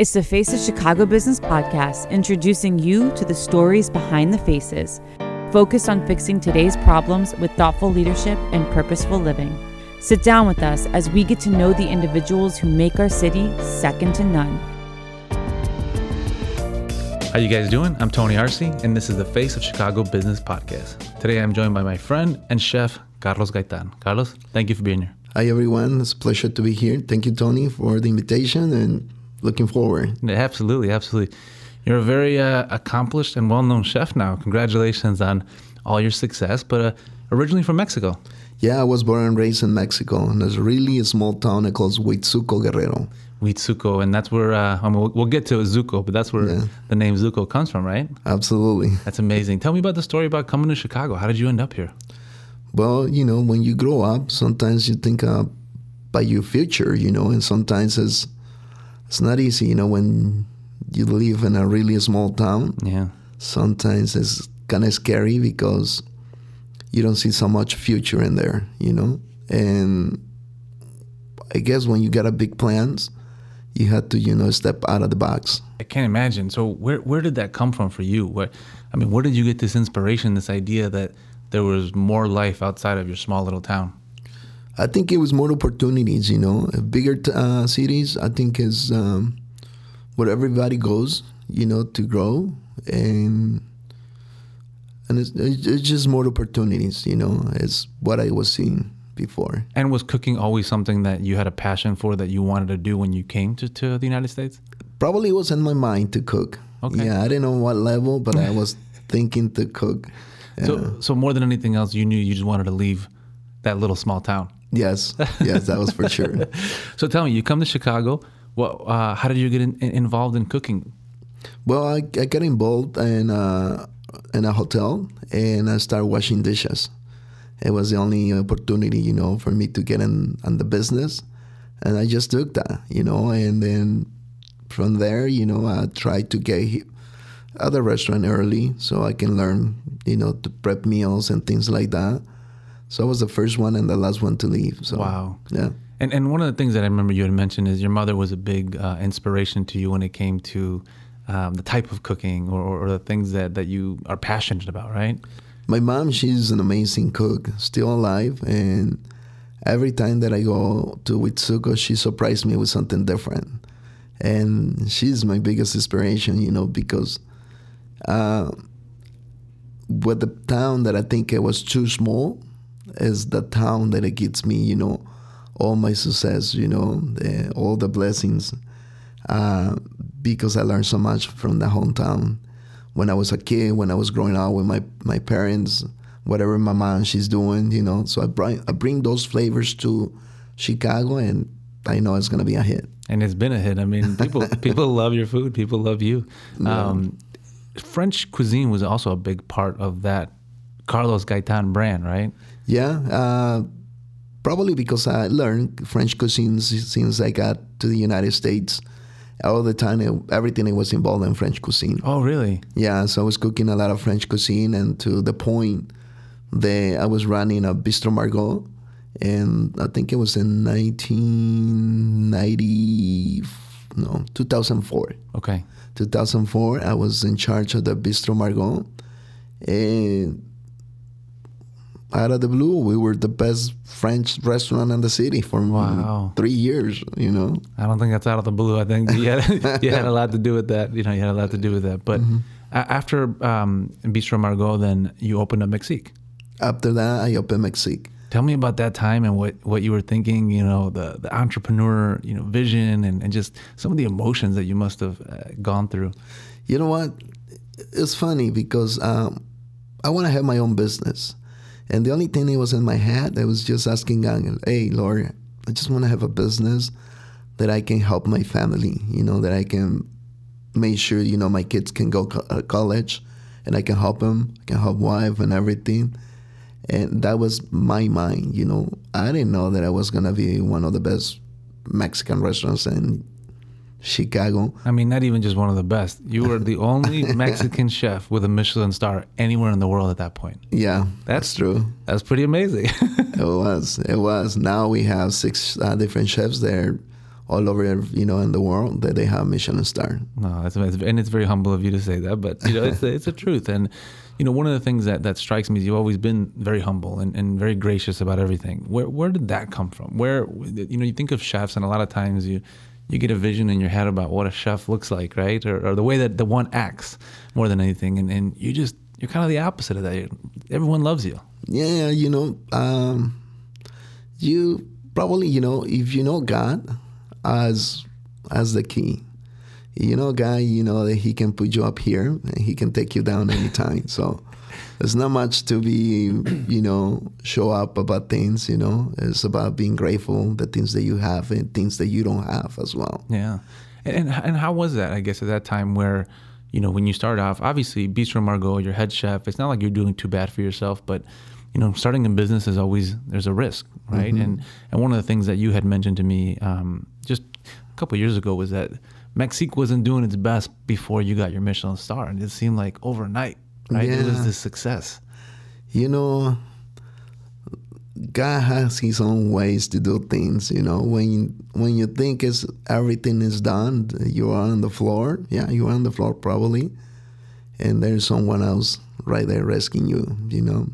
It's the Face of Chicago Business podcast, introducing you to the stories behind the faces, focused on fixing today's problems with thoughtful leadership and purposeful living. Sit down with us as we get to know the individuals who make our city second to none. How you guys doing? I'm Tony Arce, and this is the Face of Chicago Business podcast. Today I'm joined by my friend and chef, Carlos Gaytan. Carlos, thank you for being here. Hi, everyone. It's a pleasure to be here. Thank you, Tony, for the invitation and looking forward. Absolutely, absolutely. You're a very uh, accomplished and well known chef now. Congratulations on all your success, but uh, originally from Mexico. Yeah, I was born and raised in Mexico, and there's really a small town that calls Huitzuco Guerrero. Huitzuco, and that's where uh, I mean, we'll, we'll, get to Tzuco, but that's where yeah. the name Tzuco comes from, right? Absolutely. That's amazing. Tell me about the story about coming to Chicago. How did you end up here? Well, you know, when you grow up, sometimes you think about your future, you know, and sometimes it's it's not easy, you know, when you live in a really small town. Yeah. Sometimes it's kind of scary because you don't see so much future in there, you know. And I guess when you got a big plans, you had to, you know, step out of the box. I can't imagine. So where where did that come from for you? Where, I mean, where did you get this inspiration, this idea that there was more life outside of your small little town? I think it was more opportunities, you know. Bigger uh, cities, I think, is um, where everybody goes, you know, to grow, and and it's, it's just more opportunities, you know. It's what I was seeing before. And was cooking always something that you had a passion for that you wanted to do when you came to, to the United States? Probably it was in my mind to cook. Okay. Yeah, I didn't know what level, but I was thinking to cook. So, so more than anything else, you knew you just wanted to leave that little small town. Yes, yes, that was for sure. so tell me, you come to Chicago. What? Uh, how did you get in, involved in cooking? Well, I, I got involved in uh, in a hotel and I started washing dishes. It was the only opportunity, you know, for me to get in on the business, and I just took that, you know, and then from there, you know, I tried to get other restaurant early so I can learn, you know, to prep meals and things like that. So I was the first one and the last one to leave. So wow, yeah. And and one of the things that I remember you had mentioned is your mother was a big uh, inspiration to you when it came to um, the type of cooking or, or, the things that, that you are passionate about, right? My mom, she's an amazing cook, still alive, and every time that I go to Huitzuco, she surprised me with something different. And she's my biggest inspiration, you know, because uh, with the town that I think it was too small, is the town that it gives me, you know, all my success, you know, the, all the blessings, uh, because I learned so much from the hometown. When I was a kid, when I was growing up with my, my parents, whatever my mom she's doing, you know, so I bring I bring those flavors to Chicago, and I know it's gonna be a hit. And it's been a hit. I mean, people people love your food. People love you. Yeah. Um, French cuisine was also a big part of that Carlos Gaytan brand, right? Yeah, uh, probably because I learned French cuisine since I got to the United States. All the time, it, everything was involved in French cuisine. Oh, really? Yeah, so I was cooking a lot of French cuisine, and to the point that I was running a Bistrot Margot, and I think it was in 1990, no, 2004. Okay. 2004, I was in charge of the Bistrot Margot, and out of the blue, we were the best French restaurant in the city for wow. three years. You know, I don't think that's out of the blue. I think you had you had a lot to do with that. You know, you had a lot to do with that. But mm-hmm. after um, Bistrot Margot, then you opened up Mexique. After that, I opened Mexique. Tell me about that time and what, what you were thinking. You know, the the entrepreneur, you know, vision and, and just some of the emotions that you must have uh, gone through. You know what? It's funny because um, I want to have my own business and the only thing that was in my head, I was just asking God, hey, Lord, I just want to have a business that I can help my family, you know, that I can make sure, you know, my kids can go to uh, college and I can help them, I can help wife and everything. And that was my mind, you know. I didn't know that I was going to be one of the best Mexican restaurants in Chicago. I mean, not even just one of the best. You were the only Mexican chef with a Michelin star anywhere in the world at that point. Yeah, that's, that's true. That's pretty amazing. it was. It was. Now we have six uh, different chefs there, all over, you know, in the world that they have Michelin star. No, that's amazing. and it's very humble of you to say that, but you know, it's it's the truth. And you know, one of the things that, that strikes me is you've always been very humble and, and very gracious about everything. Where where did that come from? Where you know, you think of chefs, and a lot of times you you get a vision in your head about what a chef looks like, right, or, or the way that the one acts more than anything, and and you just you're kind of the opposite of that. Everyone loves you. Yeah, you know, um, you probably you know if you know God as as the key. You know, guy, you know that he can put you up here and he can take you down anytime. so there's not much to be, you know, show up about things. You know, it's about being grateful the things that you have and things that you don't have as well. Yeah, and and, and how was that? I guess at that time where you know, when you start off, obviously Bistrot Margot, your head chef, it's not like you're doing too bad for yourself, but you know, starting a business is always there's a risk, right? Mm-hmm. And and one of the things that you had mentioned to me um, just a couple years ago was that Mexique wasn't doing its best before you got your Michelin star, and it seemed like overnight, right? Yeah. It was this success. You know, God has His own ways to do things. You know, when you, when you think is everything is done, you are on the floor. Yeah, you are on the floor probably, and there's someone else right there rescuing you. You know,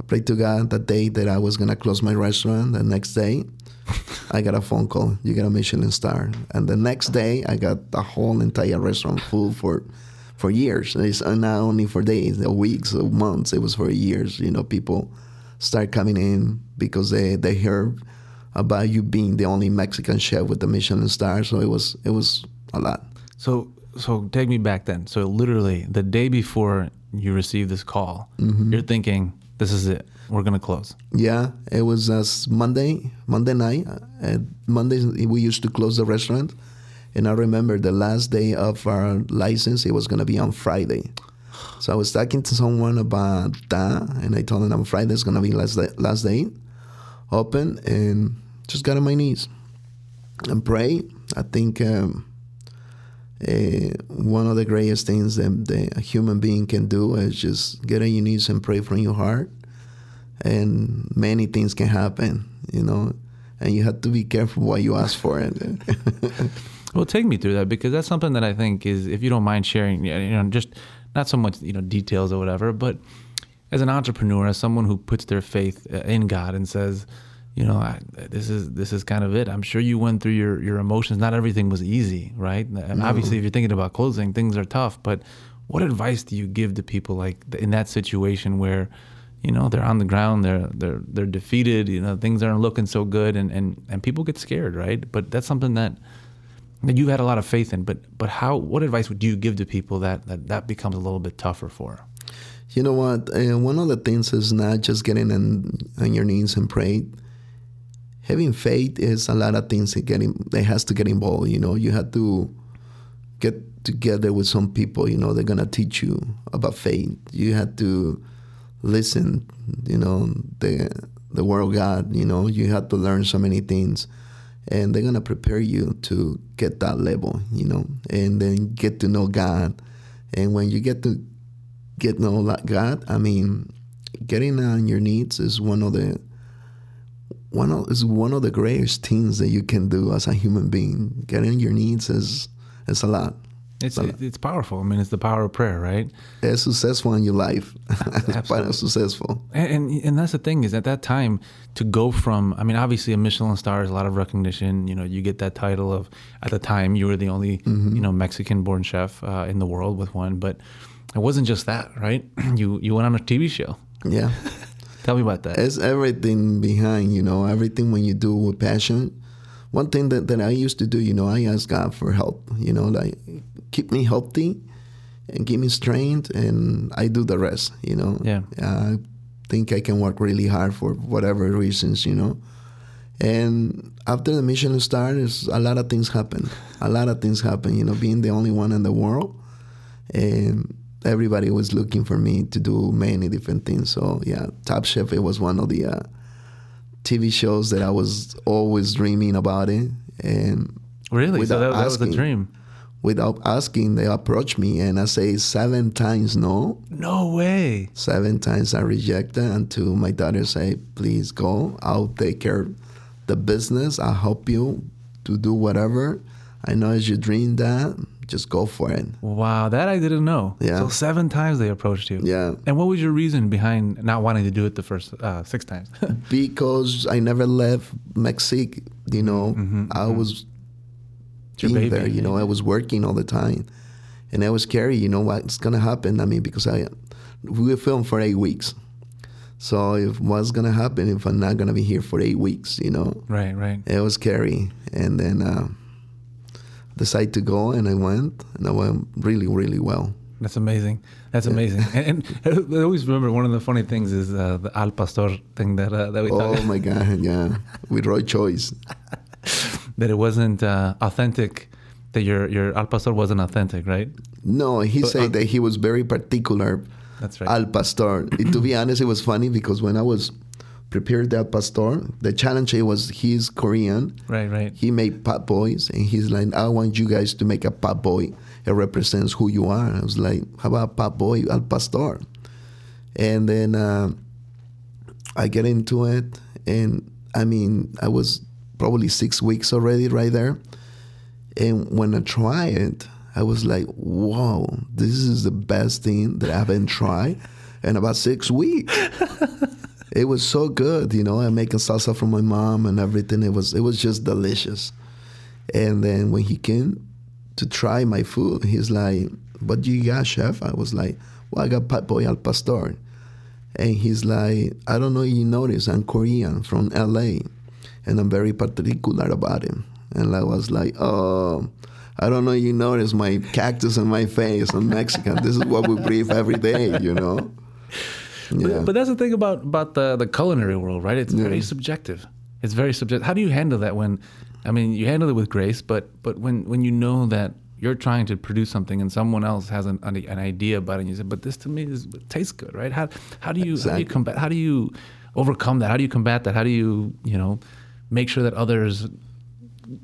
I prayed to God that day that I was gonna close my restaurant. The next day, I got a phone call. You got a Michelin star, and the next day I got the whole entire restaurant full for for years. It's not only for days, or weeks, or months. It was for years. You know, people start coming in because they they heard about you being the only Mexican chef with the Michelin star. So it was it was a lot. So so take me back then. So literally the day before you received this call, mm-hmm. you're thinking, "This is it. We're gonna close." Yeah, it was uh, Monday Monday night. Uh, Mondays we used to close the restaurant, and I remember the last day of our license. It was gonna be on Friday. So I was talking to someone about that, and I told them on Friday is gonna be last day, last day, open, and just got on my knees and pray. I think um, uh, one of the greatest things that a human being can do is just get on your knees and pray from your heart, and many things can happen, you know, and you have to be careful what you ask for. Well, take me through that because that's something that I think is, if you don't mind sharing, you know, just not so much you know details or whatever, but as an entrepreneur, as someone who puts their faith uh, in God and says, you know, I, this is this is kind of it. I'm sure you went through your your emotions. Not everything was easy, right? And no. obviously, if you're thinking about closing, things are tough. But what advice do you give to people like in that situation where, you know, they're on the ground, they're they're they're defeated. You know, things aren't looking so good, and and and people get scared, right? But that's something that that you've had a lot of faith in. But but how? What advice would you give to people that that, that becomes a little bit tougher for? You know what? One of the things is not just getting on, on your knees and pray. Having faith is a lot of things that getting that has to get involved. You know, you have to get together with some people. You know, they're gonna teach you about faith. You have to listen. You know, the the word of God. You know, you have to learn so many things and they're gonna prepare you to get that level, you know, and then get to know God. And when you get to get know God, I mean, getting on your knees is one of the one of is one of the greatest things that you can do as a human being. Getting on your knees is is a lot. It's it's powerful. I mean, it's the power of prayer, right? It's successful in your life. quite successful. And, and, and that's the thing is at that time to go from. I mean, obviously a Michelin star is a lot of recognition. You know, you get that title of at the time you were the only mm-hmm. you know Mexican-born chef uh, in the world with one. But it wasn't just that, right? You you went on a TV show. Yeah. Tell me about that. It's everything behind. You know, everything when you do with passion one thing that, that I used to do, you know, I ask God for help, you know, like keep me healthy and give me strength, and I do the rest. You know. Yeah. I think I can work really hard for whatever reasons. You know. And after the Michelin star, a lot of things happen. A lot of things happen. You know, being the only one in the world, and everybody was looking for me to do many different things. So yeah, Top Chef it was one of the uh, TV shows that I was always dreaming about it. And really, so that, that was a dream without asking, they approach me and I say seven times no. No way. Seven times I reject it until my daughter say, please go. I'll take care of the business. I'll help you to do whatever. I know as you dream that, just go for it. Wow, that I didn't know. Yeah. So seven times they approached you. Yeah. And what was your reason behind not wanting to do it the first uh, six times? because I never left Mexico. You know, I was It's your being baby. there. You know, I was working all the time, and it was scary. You know what's gonna happen? I mean, because I we filmed for eight weeks, so if what's gonna happen if I'm not gonna be here for eight weeks? You know, right, right. it was scary. And then uh, decided to go, and I went, and I went really, really well. That's amazing. That's amazing. And, and I always remember one of the funny things is uh, the Al Pastor thing that uh, that we Oh my God, yeah, with Roy Choi's. that it wasn't uh, authentic. That your your Al Pastor wasn't authentic, right? No, he But, said uh, that he was very particular That's right. Al Pastor. to be honest, it was funny because when I was prepared Al Pastor, the challenge was he's Korean. right, right. He made po' boys, and he's like, I want you guys to make a po' boy. It represents who you are. I was like, how about po' boy Al Pastor? And then uh, I get into it, and I mean, I was probably six weeks already right there. And when I tried it, I was like, whoa, this is the best thing that I haven't tried in about six weeks. it was so good, you know. I make a salsa for my mom and everything. It was it was just delicious. And then when he came to try my food, he's like, "What do you got, chef?" I was like, "Well, I got po' boy al pastor." And he's like, "I don't know if you notice, I'm Korean from LA, and I'm very particular about him." And I was like, "Oh." I don't know. if You notice my cactus on my face. I'm Mexican. This is what we breathe every day. You know. But, but that's the thing about about the the culinary world, right? It's very subjective. It's very subjective. How do you handle that when? I mean, you handle it with grace, but but when when you know that you're trying to produce something and someone else has an an, an idea about it, and you say, "But this to me is, tastes good," right? How how do you how do you combat? How do you overcome that? How do you combat that? How do you you know make sure that others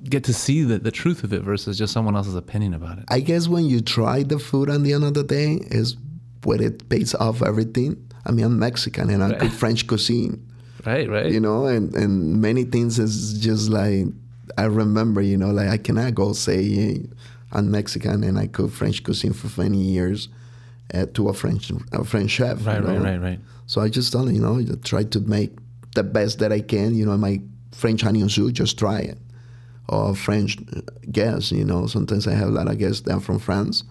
get to see the, the truth of it versus just someone else's opinion about it? I guess when you try the food at the end of the day is when it pays off everything. I mean, I'm Mexican and I cook French cuisine, Right, right. you know, and, and many things is just like, I remember, you know, like I cannot go say "Hey, I'm Mexican and I cook French cuisine for 20 years uh, to a French a French chef. right, right, know? right, right. So I just tell you know, try to make the best that I can. You know, my French onion soup, just try it. Or French guests, you know, sometimes I have a lot of guests that are from France.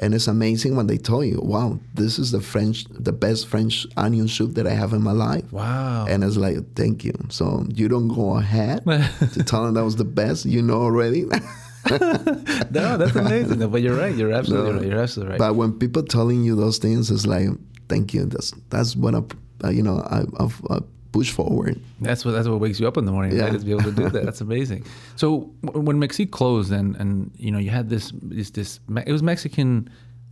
And it's amazing when they tell you, wow, this is the French, the best French onion soup that I have in my life. Wow. And it's like, thank you. So you don't go ahead to tell them that was the best, you know already. no, that's amazing. But you're right. You're absolutely No. right. You're absolutely right. But when people telling you those things, it's like, thank you. That's that's what I, uh, you know, I, I've, I push forward. That's what that's what wakes you up in the morning, Yeah. right? Is be able to do that. That's amazing. So w- when Mexique closed, and and you know you had this this this it was Mexican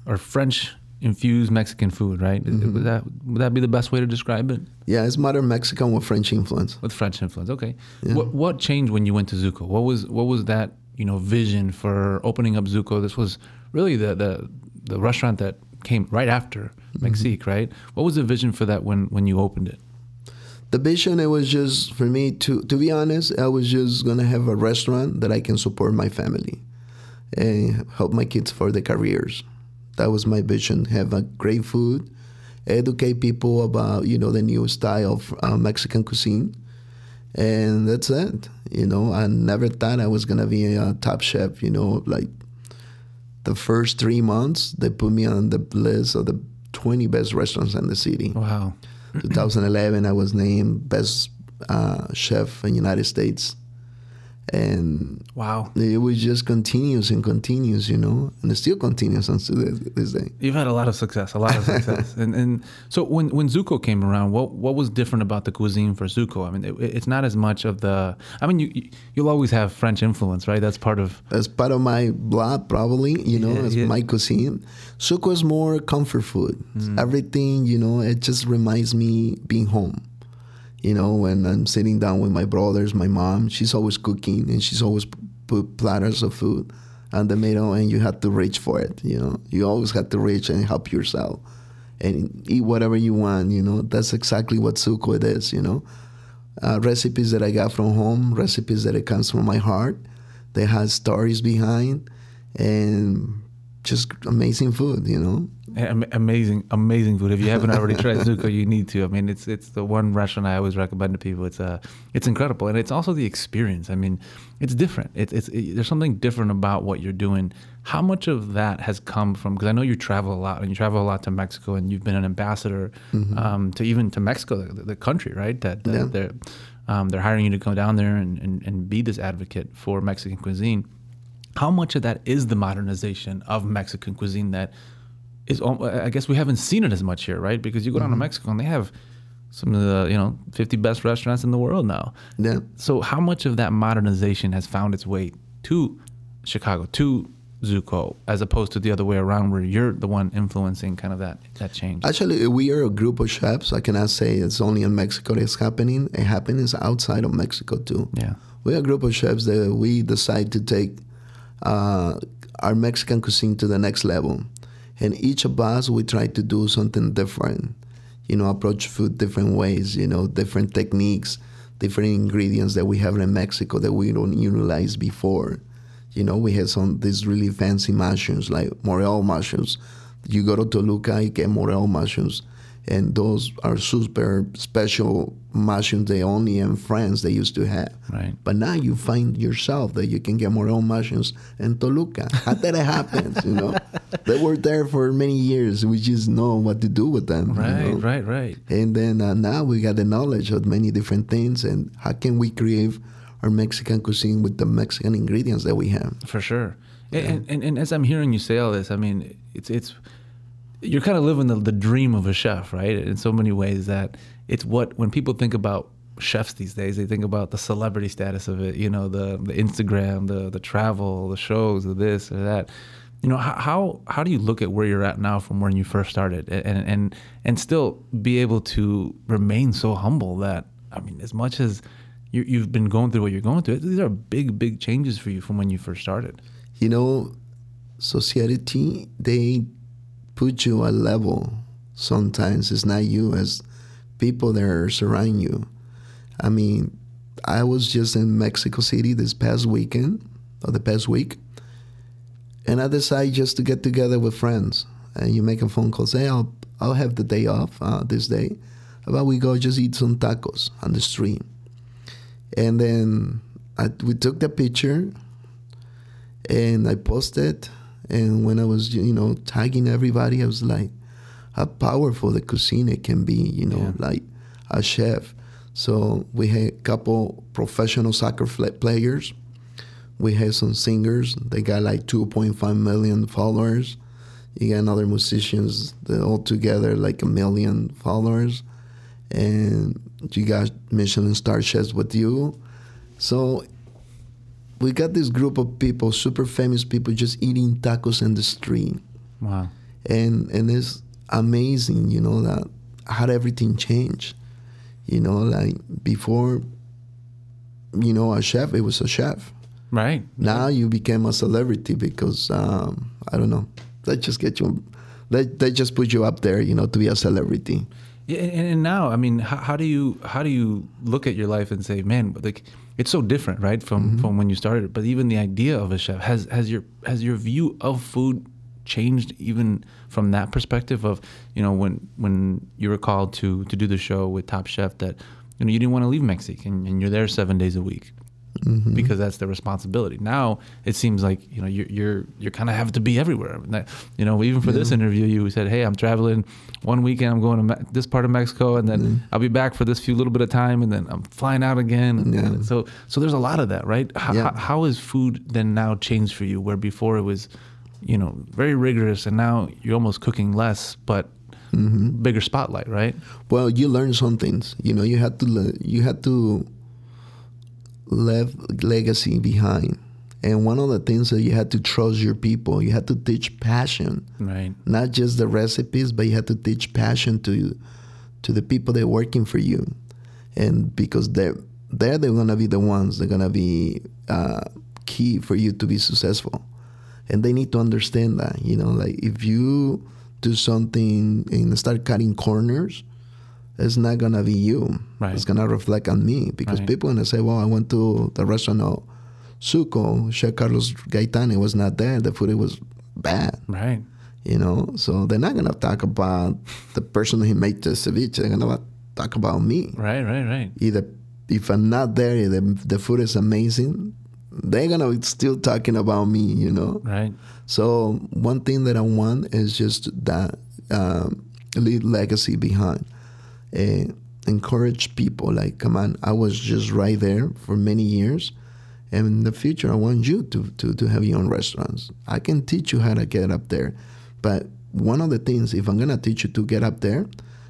or French infused Mexican food, right? Mm-hmm. Would that would that be the best way to describe it? Yeah, it's modern Mexican with French influence. With French influence, okay. What what changed when you went to Tzuco? What was what was that you know vision for opening up Tzuco? This was really the the the restaurant that came right after Mexique, right? What was the vision for that when when you opened it? The vision it was just for me to to be honest, I was just gonna have a restaurant that I can support my family and help my kids for their careers. That was my vision. Have a great food, educate people about you know the new style of uh, Mexican cuisine, and that's it. You know, I never thought I was gonna be a top chef. You know, like the first three months they put me on the list of the 20 best restaurants in the city. Wow. 2011, I was named best uh, chef in United States, and Wow. it was just continues and continues, you know, and it still continues until this, this day. You've had a lot of success, a lot of success, and and so when when Tzuco came around, what what was different about the cuisine for Tzuco? I mean, it, it's not as much of the. I mean, you you'll always have French influence, right? That's part of. that's part of my blood, probably, you know, Yeah, as yeah. my cuisine. Tzuco is more comfort food. Mm. Everything, you know, it just reminds me being home. You know, when I'm sitting down with my brothers, my mom, she's always cooking and she's always put platters of food on the middle and you have to reach for it, you know. You always have to reach and help yourself and eat whatever you want, you know. That's exactly what Tzuco is, you know. Uh, recipes that I got from home, recipes that it comes from my heart, They has stories behind, and just amazing food. You know. Am- Amazing, amazing food. If you haven't already tried Tzuco, you need to. I mean, it's it's the one restaurant I always recommend to people. It's uh, it's incredible, and it's also the experience. I mean, it's different. It's it's it, there's something different about what you're doing. How much of that has come from? Because I know you travel a lot, and you travel a lot to Mexico, and you've been an ambassador um, to even to Mexico, the, the country, right? That, that Yeah. they're um, they're hiring you to go down there and, and, and be this advocate for Mexican cuisine. How much of that is the modernization of Mexican cuisine that is I guess we haven't seen it as much here, right? Because you go down to Mexico and they have some of the you know 50 best restaurants in the world now. Yeah. So how much of that modernization has found its way to Chicago, to Tzuco, as opposed to the other way around, where you're the one influencing kind of that that change? Actually, we are a group of chefs. I cannot say it's only in Mexico that it's happening. It happens outside of Mexico too. yeah, We're a group of chefs that we decide to take uh, our Mexican cuisine to the next level. And each of us, we try to do something different. You know, approach food different ways, you know, different techniques, different ingredients that we have in Mexico that we don't utilize before. You know, we have some these really fancy mushrooms like morel mushrooms. You go to Toluca, you get morel mushrooms, and those are super special mushrooms they only in France they used to have. Right. But now you find yourself that you can get morel mushrooms in Toluca. How did it happen? you know, they were there for many years. We just know what to do with them. you right, know? right, right. And then uh, now we got the knowledge of many different things, and how can we create our Mexican cuisine with the Mexican ingredients that we have? For sure. And, and, and as I'm hearing you say all this, I mean, it's it's you're kind of living the, the dream of a chef, right? In so many ways that it's what when people think about chefs these days, they think about the celebrity status of it, you know, the the Instagram, the the travel, the shows, the this or that. You know, how how, do you look at where you're at now from when you first started, and and and still be able to remain so humble that I mean, as much as you, you've been going through what you're going through, these are big big changes for you from when you first started. You know, society they put you a level. Sometimes it's not you as people that are surrounding you. I mean, I was just in Mexico City this past weekend or the past week, and I decided just to get together with friends. And you make a phone call, say, "I'll I'll have the day off uh, this day. How about we go just eat some tacos on the street?" And then I, we took the picture and I posted. And when I was, you know, tagging everybody, I was like, how powerful the cuisine can be, you know, Yeah. like a chef. So we had a couple professional soccer players. We had some singers. They got like 2.5 million followers. You got other musicians that all together like a million followers. And you got Michelin star chefs with you. So we got this group of people, super famous people, just eating tacos in the street, Wow. and and it's amazing, you know that how everything changed. You know, like before, you know, a chef, it was a chef. Right. Now you became a celebrity because um, I don't know. They just get you. They they just put you up there, you know, to be a celebrity. Yeah, and, and now, I mean, how, how do you how do you look at your life and say, man, like it's so different, right, from mm-hmm. from when you started? But even the idea of a chef has has your has your view of food changed even from that perspective of you know when when you were called to to do the show with Top Chef that you know you didn't want to leave Mexico and, and you're there seven days a week Mm-hmm. because that's the responsibility. Now it seems like you know you're you're you kind of have to be everywhere. You know, even for this interview, you said, "Hey, I'm traveling one weekend. I'm going to Me- this part of Mexico, and then mm-hmm. I'll be back for this few little bit of time, and then I'm flying out again." And- Yeah. so so there's a lot of that, right? How, Yeah. how, has food then now changed for you? Where before it was, you know, very rigorous, and now you're almost cooking less, but mm-hmm. bigger spotlight, right? Well, you learn some things. You know, you had to le- you had to leave legacy behind. And one of the things that you had to trust your people. You had to teach passion, Right. not just the recipes, but you had to teach passion to to the people that are working for you, and because they're they're they're gonna be the ones that are gonna be uh, key for you to be successful, and they need to understand that. You know, like if you do something and start cutting corners, it's not gonna be you. Right. It's gonna reflect on me because Right. people gonna say, "Well, I went to the restaurant of Tzuco, Chef Carlos Gaitani was not there. The food was bad. Right. You know, so they're not gonna talk about the person who made the ceviche. They're gonna talk about me. Right, right, right. Either if I'm not there, the the food is amazing. They're gonna be still talking about me. You know. Right. So one thing that I want is just that um, lead legacy behind. Uh, encourage people like, come on, I was just right there for many years. And in the future, I want you to, to, to have your own restaurants. I can teach you how to get up there. But one of the things, if I'm going to teach you to get up there,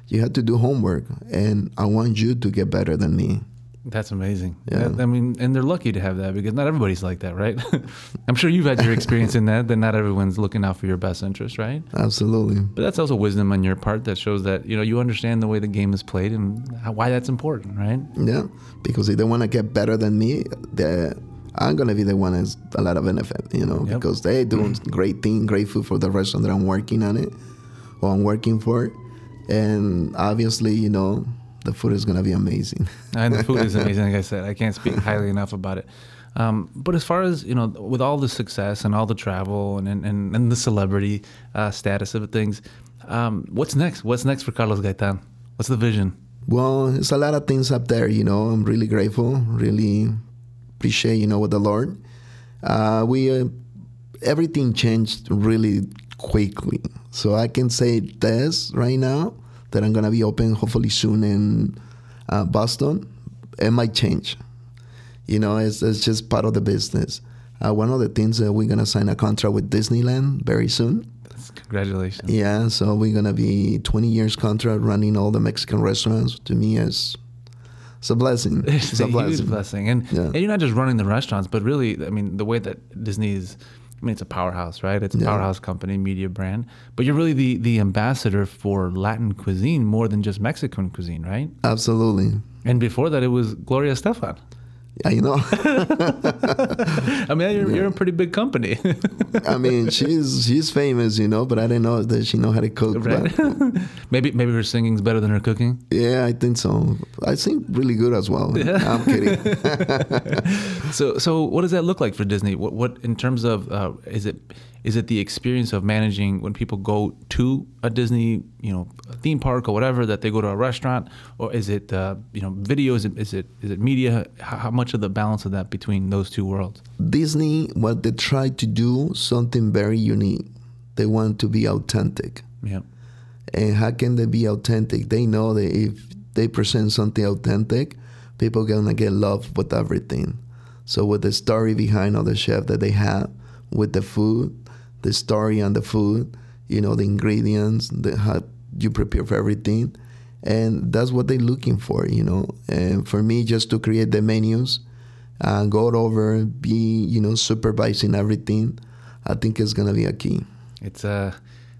you have to do homework. And I want you to get better than me. That's amazing. Yeah. I mean, and they're lucky to have that because not everybody's like that, right? I'm sure you've had your experience in that, that not everyone's looking out for your best interest, right? Absolutely. But that's also wisdom on your part that shows that, you know, you understand the way the game is played and why that's important, right? Yeah. Because if they want to get better than me, they're I'm gonna be the one that's a lot of benefit, you know, Yep. because they doing mm. great thing, great food for the restaurant that I'm working on it or I'm working for, and obviously, you know, the food is gonna be amazing. and the food is amazing. Like I said, I can't speak highly enough about it. Um, but as far as you know, with all the success and all the travel and and, and the celebrity uh, status of things, um, what's next? What's next for Carlos Gaytan? What's the vision? Well, it's a lot of things up there, you know. I'm really grateful, really appreciate, you know, with the Lord. Uh, we uh, everything changed really quickly, so I can say this right now that I'm gonna be open hopefully soon in uh, Boston. It might change, you know. It's, it's just part of the business. Uh, one of the things that we're gonna sign a contract with Disneyland very soon. Congratulations. Yeah, so we're gonna be 20 years contract running all the Mexican restaurants. To me, is it's a blessing. It's, It's a, a huge blessing. blessing, and Yeah. and you're not just running the restaurants, but really, I mean, the way that Disney is. I mean, it's a powerhouse, right? It's a Yeah. powerhouse company, media brand. But you're really the the ambassador for Latin cuisine more than just Mexican cuisine, right? Absolutely. And before that, it was Gloria Estefan. Yeah, you know. I mean, you're, you're a pretty big company, I mean, she's she's famous, you know, but I didn't know that she know how to cook. right? But maybe maybe her singing's better than her cooking. yeah, I think so. I sing really good as well. Yeah. I'm kidding. So so what does that look like for Disney? What what in terms of uh, is it is it the experience of managing when people go to a Disney you know a theme park or whatever that they go to a restaurant or is it uh, you know video is it is it is it media? How, how much of the balance of that between those two worlds? Disney, what they try to do, something very unique. They want to be authentic. Yeah. And how can they be authentic? They know that if they present something authentic, people are gonna get love with everything. So with the story behind all the chef that they have, with the food, the story on the food, you know, the ingredients, the how you prepare for everything. And that's what they're looking for, you know. And for me, just to create the menus, uh, go over, be, you know, supervising everything, I think is gonna be a key. it's uh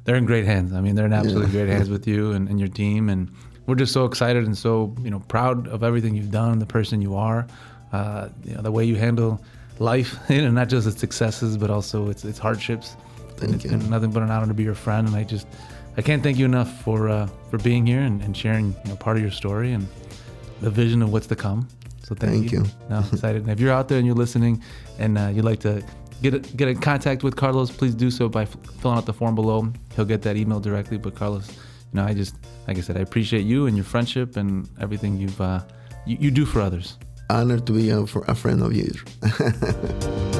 they're in great hands. I mean, they're in absolutely great hands with you and, and your team, and we're just so excited and so you know proud of everything you've done, the person you are, uh, you know, the way you handle life, you know, not just its successes but also its its hardships. Thank it's you. been nothing but an honor to be your friend, and I just I can't thank you enough for uh, for being here and, and sharing you know part of your story and the vision of what's to come. So thank, Thank you. No, I'm excited. And if you're out there and you're listening and uh, you'd like to get a, get in contact with Carlos, please do so by f- filling out the form below. He'll get that email directly. But Carlos, you know, I just like I said, I appreciate you and your friendship and everything you've uh, you, you do for others. Honored to be a, a friend of yours.